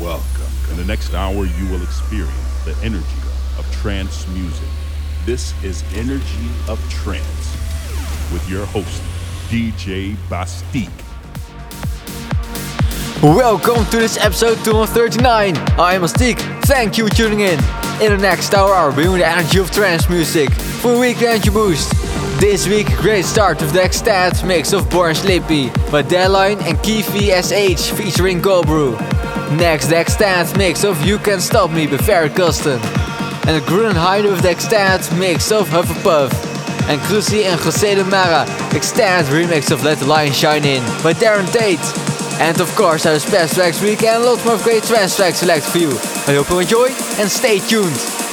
Welcome. In the next hour, you will experience the energy of trance music. This is Energy of Trance with your host, DJ BastiQ. Welcome to this episode 239. I am BastiQ. Thank you for tuning in. In the next hour, I'll bring you the energy of trance music for a weekly energy boost. This week, great start with the Extended mix of Born Slippy by Deadline and KVSH featuring Goldzbrough. Next, the Extended mix of You Can't Stop Me by Ferry Corsten. And the Gruenheide with the Extended mix of Hufflepuff. And Crusy and Jose de Mara Extended remix of Let the Light Shine In by Darren Tate. And of course, our Best Tracks Week and lots more great trance tracks selected for you. I hope you enjoy and stay tuned.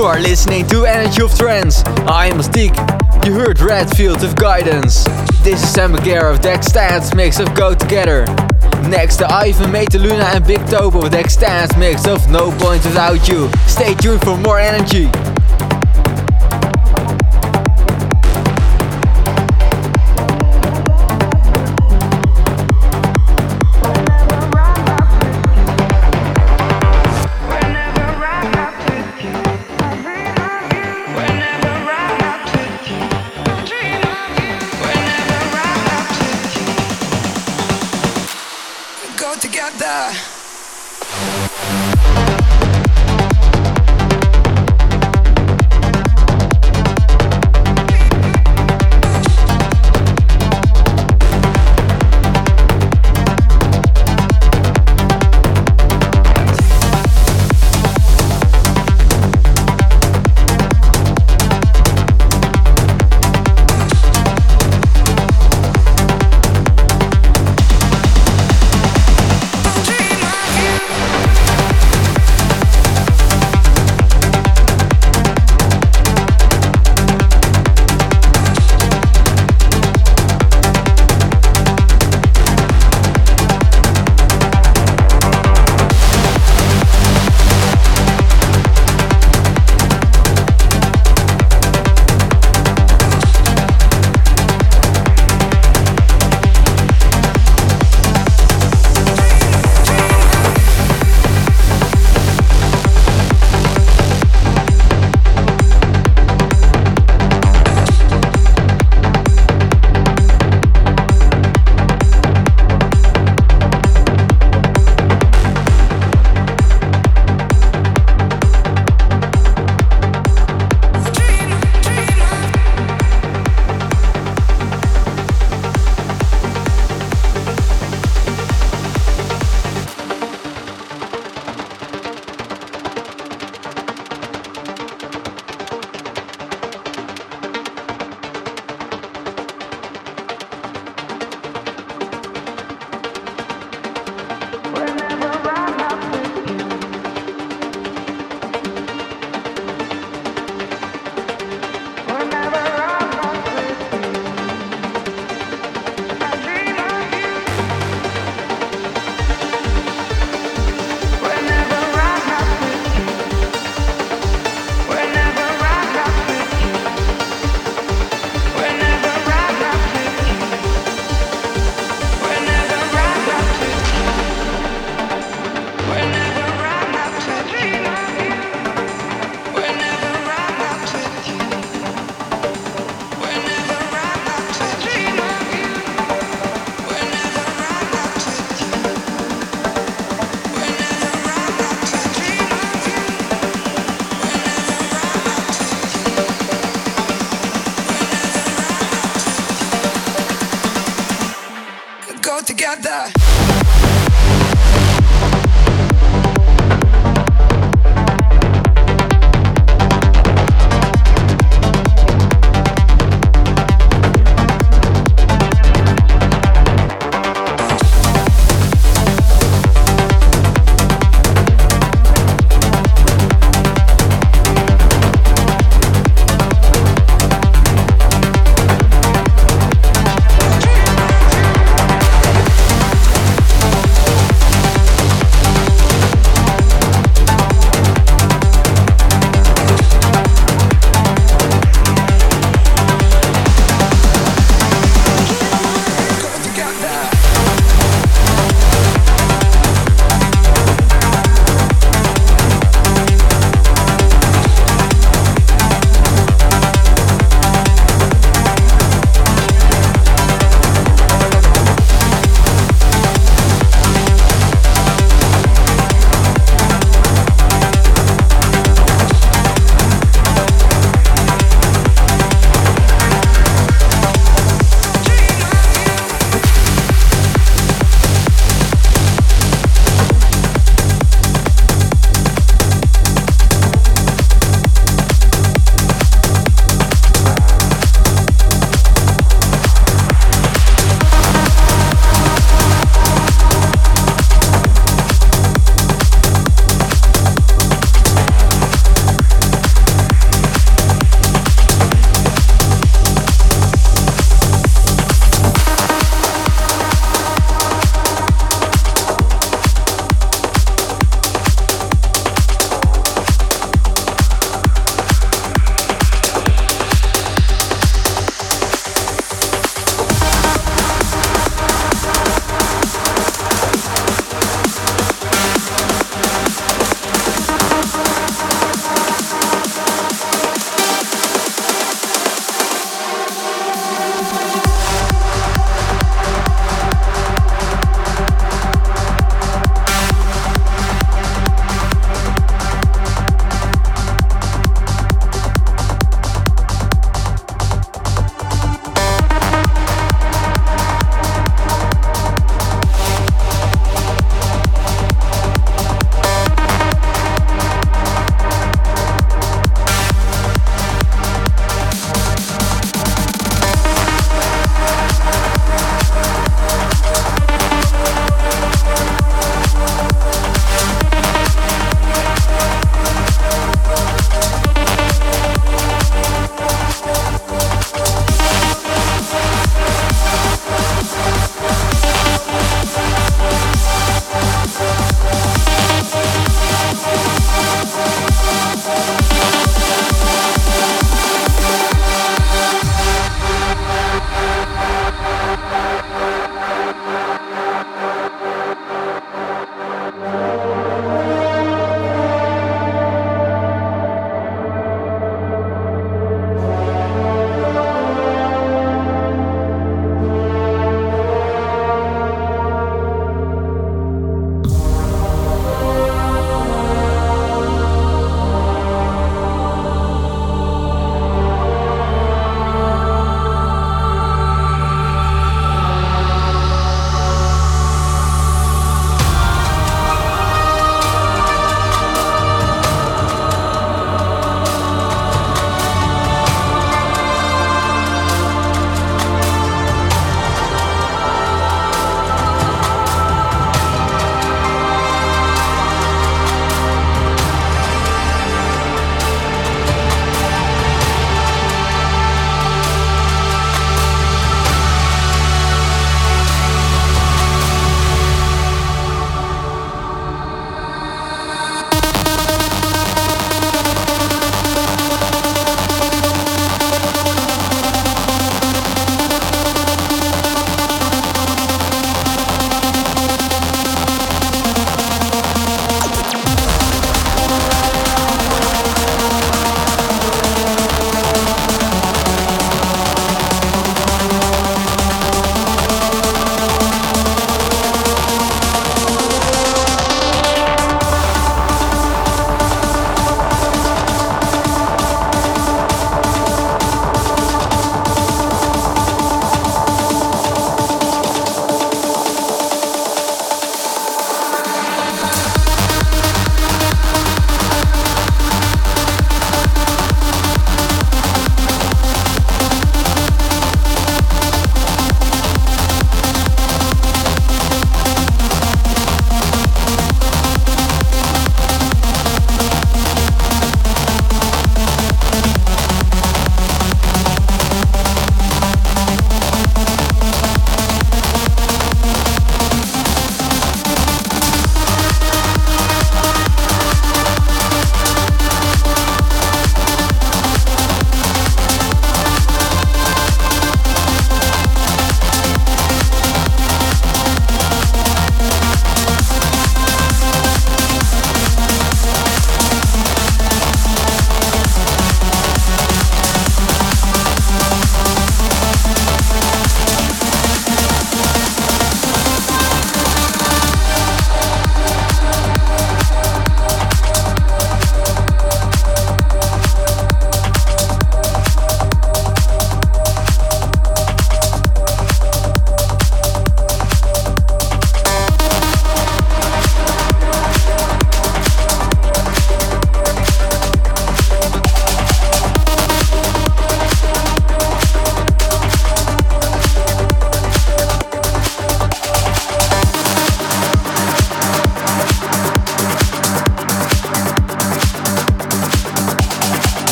You are listening to Energy of Trance. I am BastiQ. You heard Redfield of Guidance. This is Sam Bagira of Dex Stance mix of Go Together. Next to Ivan, Mateluna and Bigtopo with Dex Stance mix of No Point Without You. Stay tuned for more energy.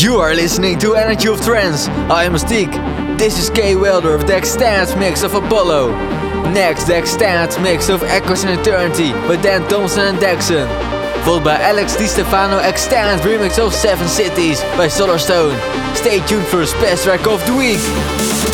You are listening to Energy of Trance. I am BastiQ. This is Kay Wilder of the extended mix of Apollo. Next, the extended mix of Echoes in Eternity by Dan Thompson and Daxson. Followed by Alex Di Stefano extended remix of Seven Cities by Solarstone. Stay tuned for the best track of the week.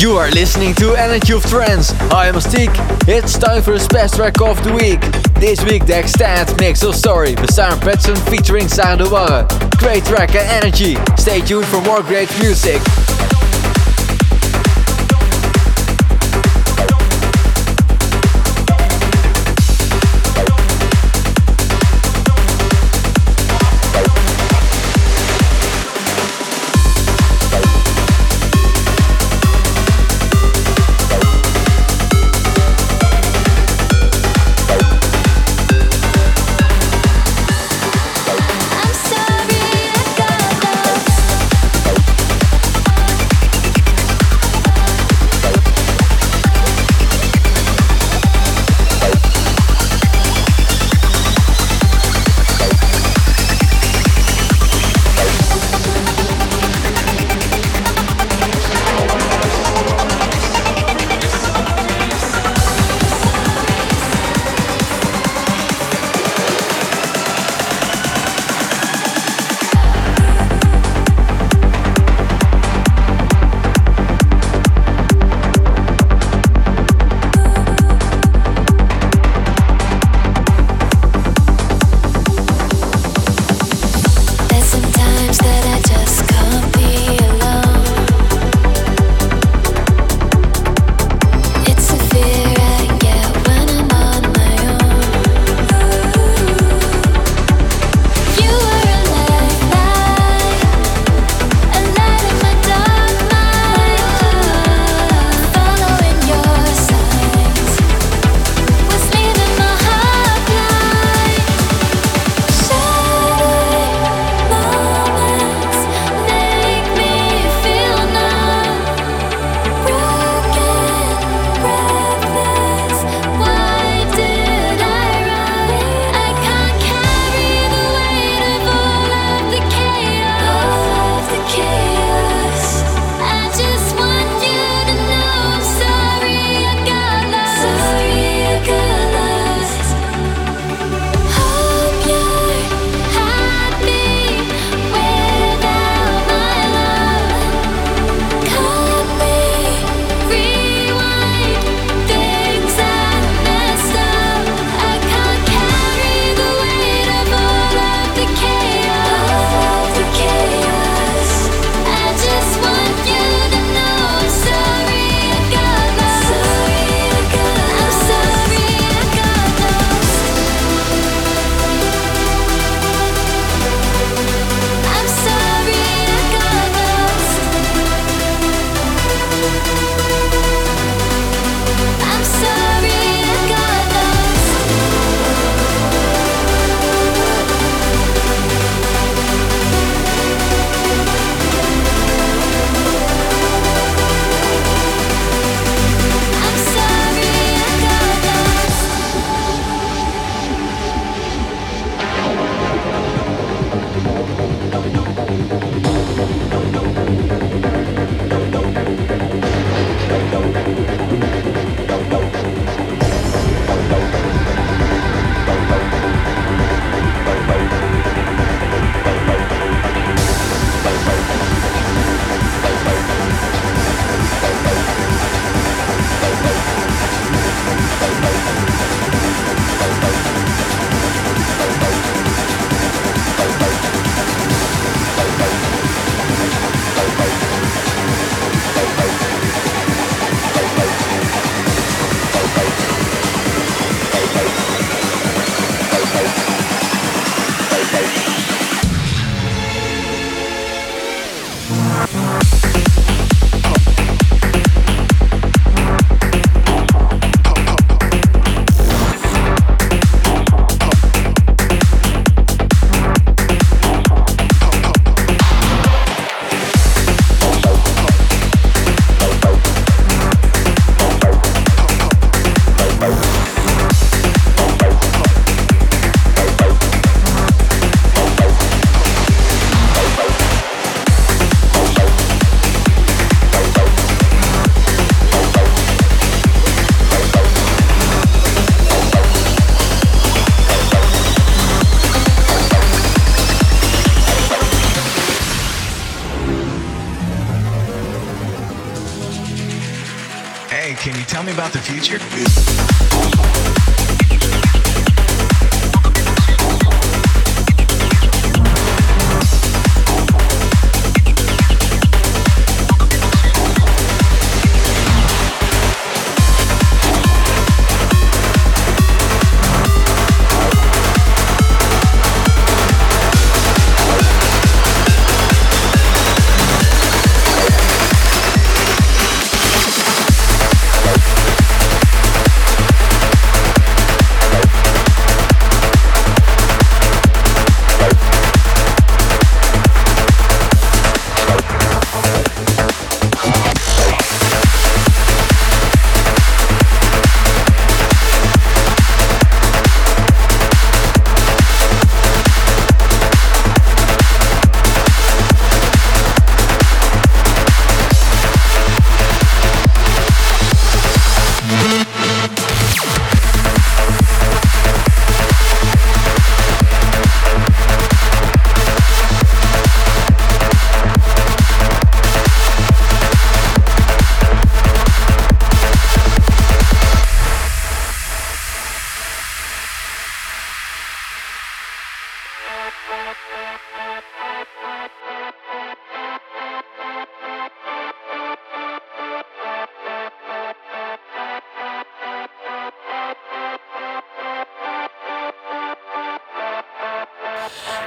You are listening to Energy of Trance. I am BastiQ. It's time for the best track of the week. This week the extended mix of Sorry with Simon Patterson featuring Warren. Great track and energy. Stay tuned for more great music.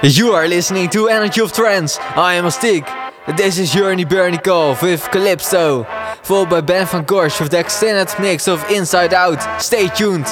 You are listening to Energy of Trance. I am BastiQ. This is Yuriy Berdnikov with Calypso, followed by Ben van Gosh with the extended mix of Inside Out. Stay tuned.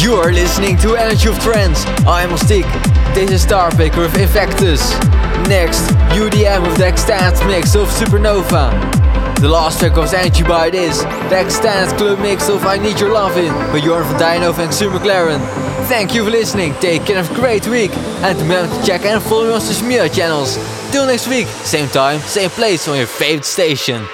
You are listening to Energy of Trance. I'm BastiQ. This is Starpicker with Invictus. Next, UDM with the extended mix of Supernova. The last track of Energy by This, the extended club mix of I Need Your Lovin' by Jorn van Deynhoven and Sue McLaren. Thank you for listening, take care, have a great week, and remember to check and follow me on social media channels. Till next week, same time, same place on your favorite station.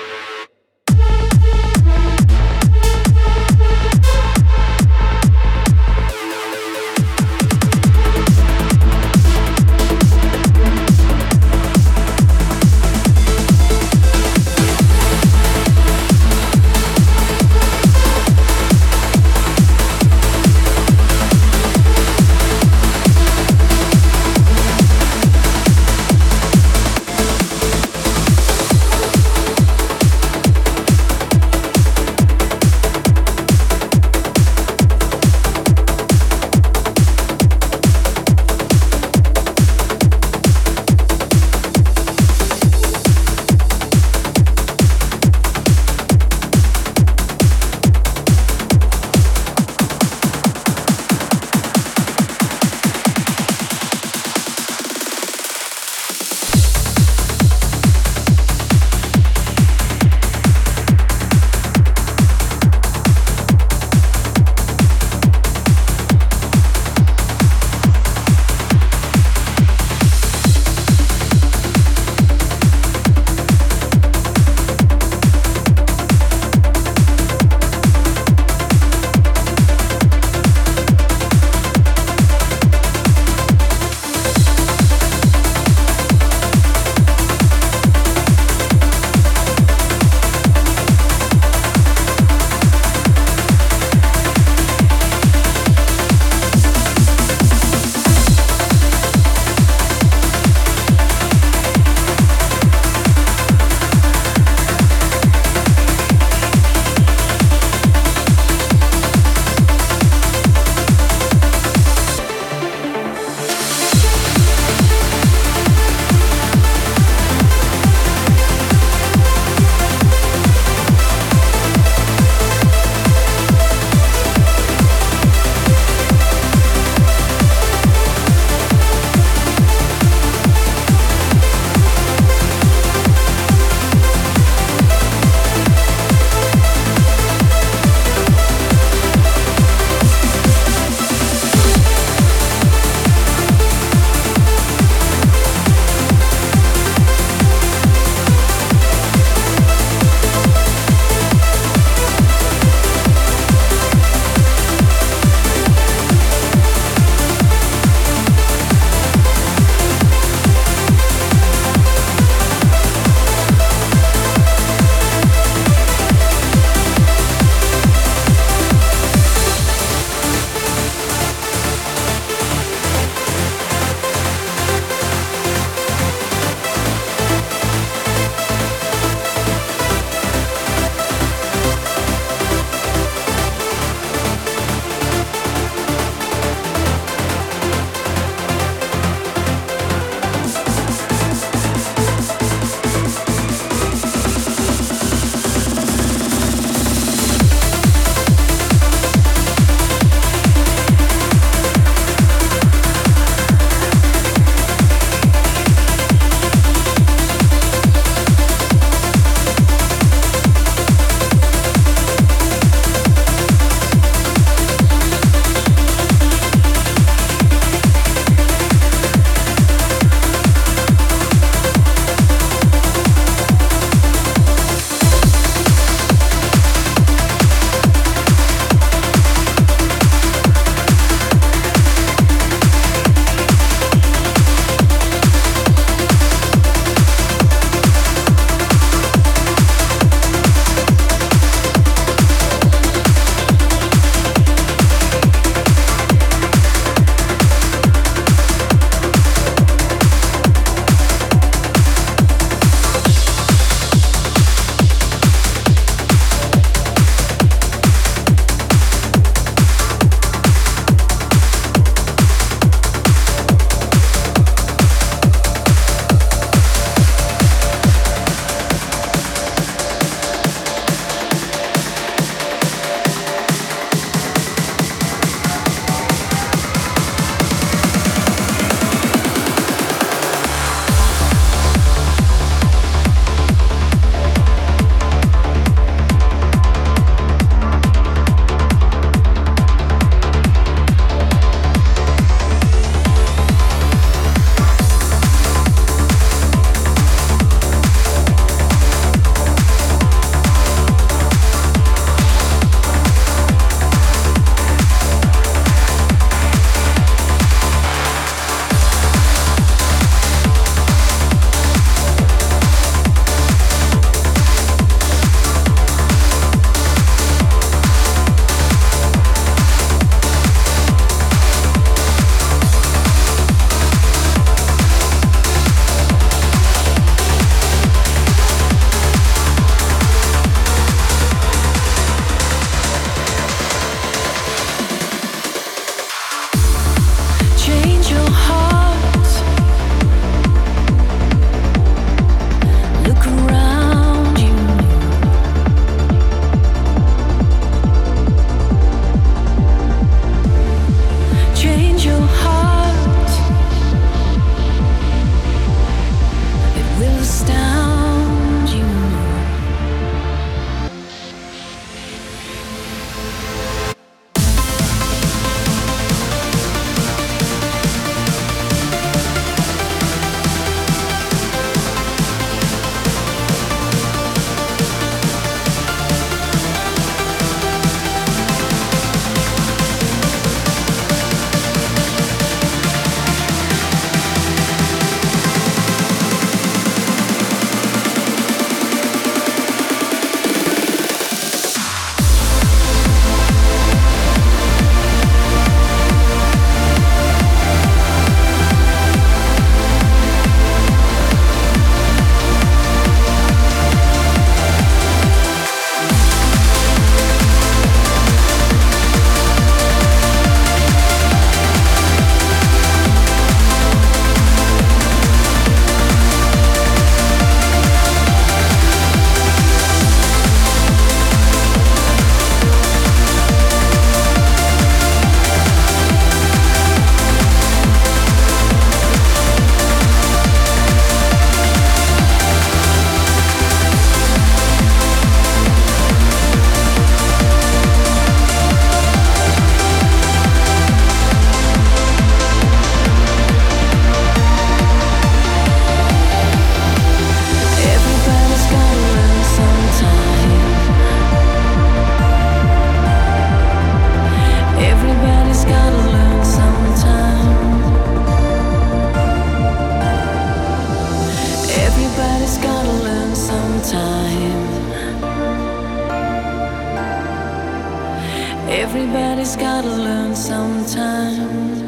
Everybody's gotta learn sometime.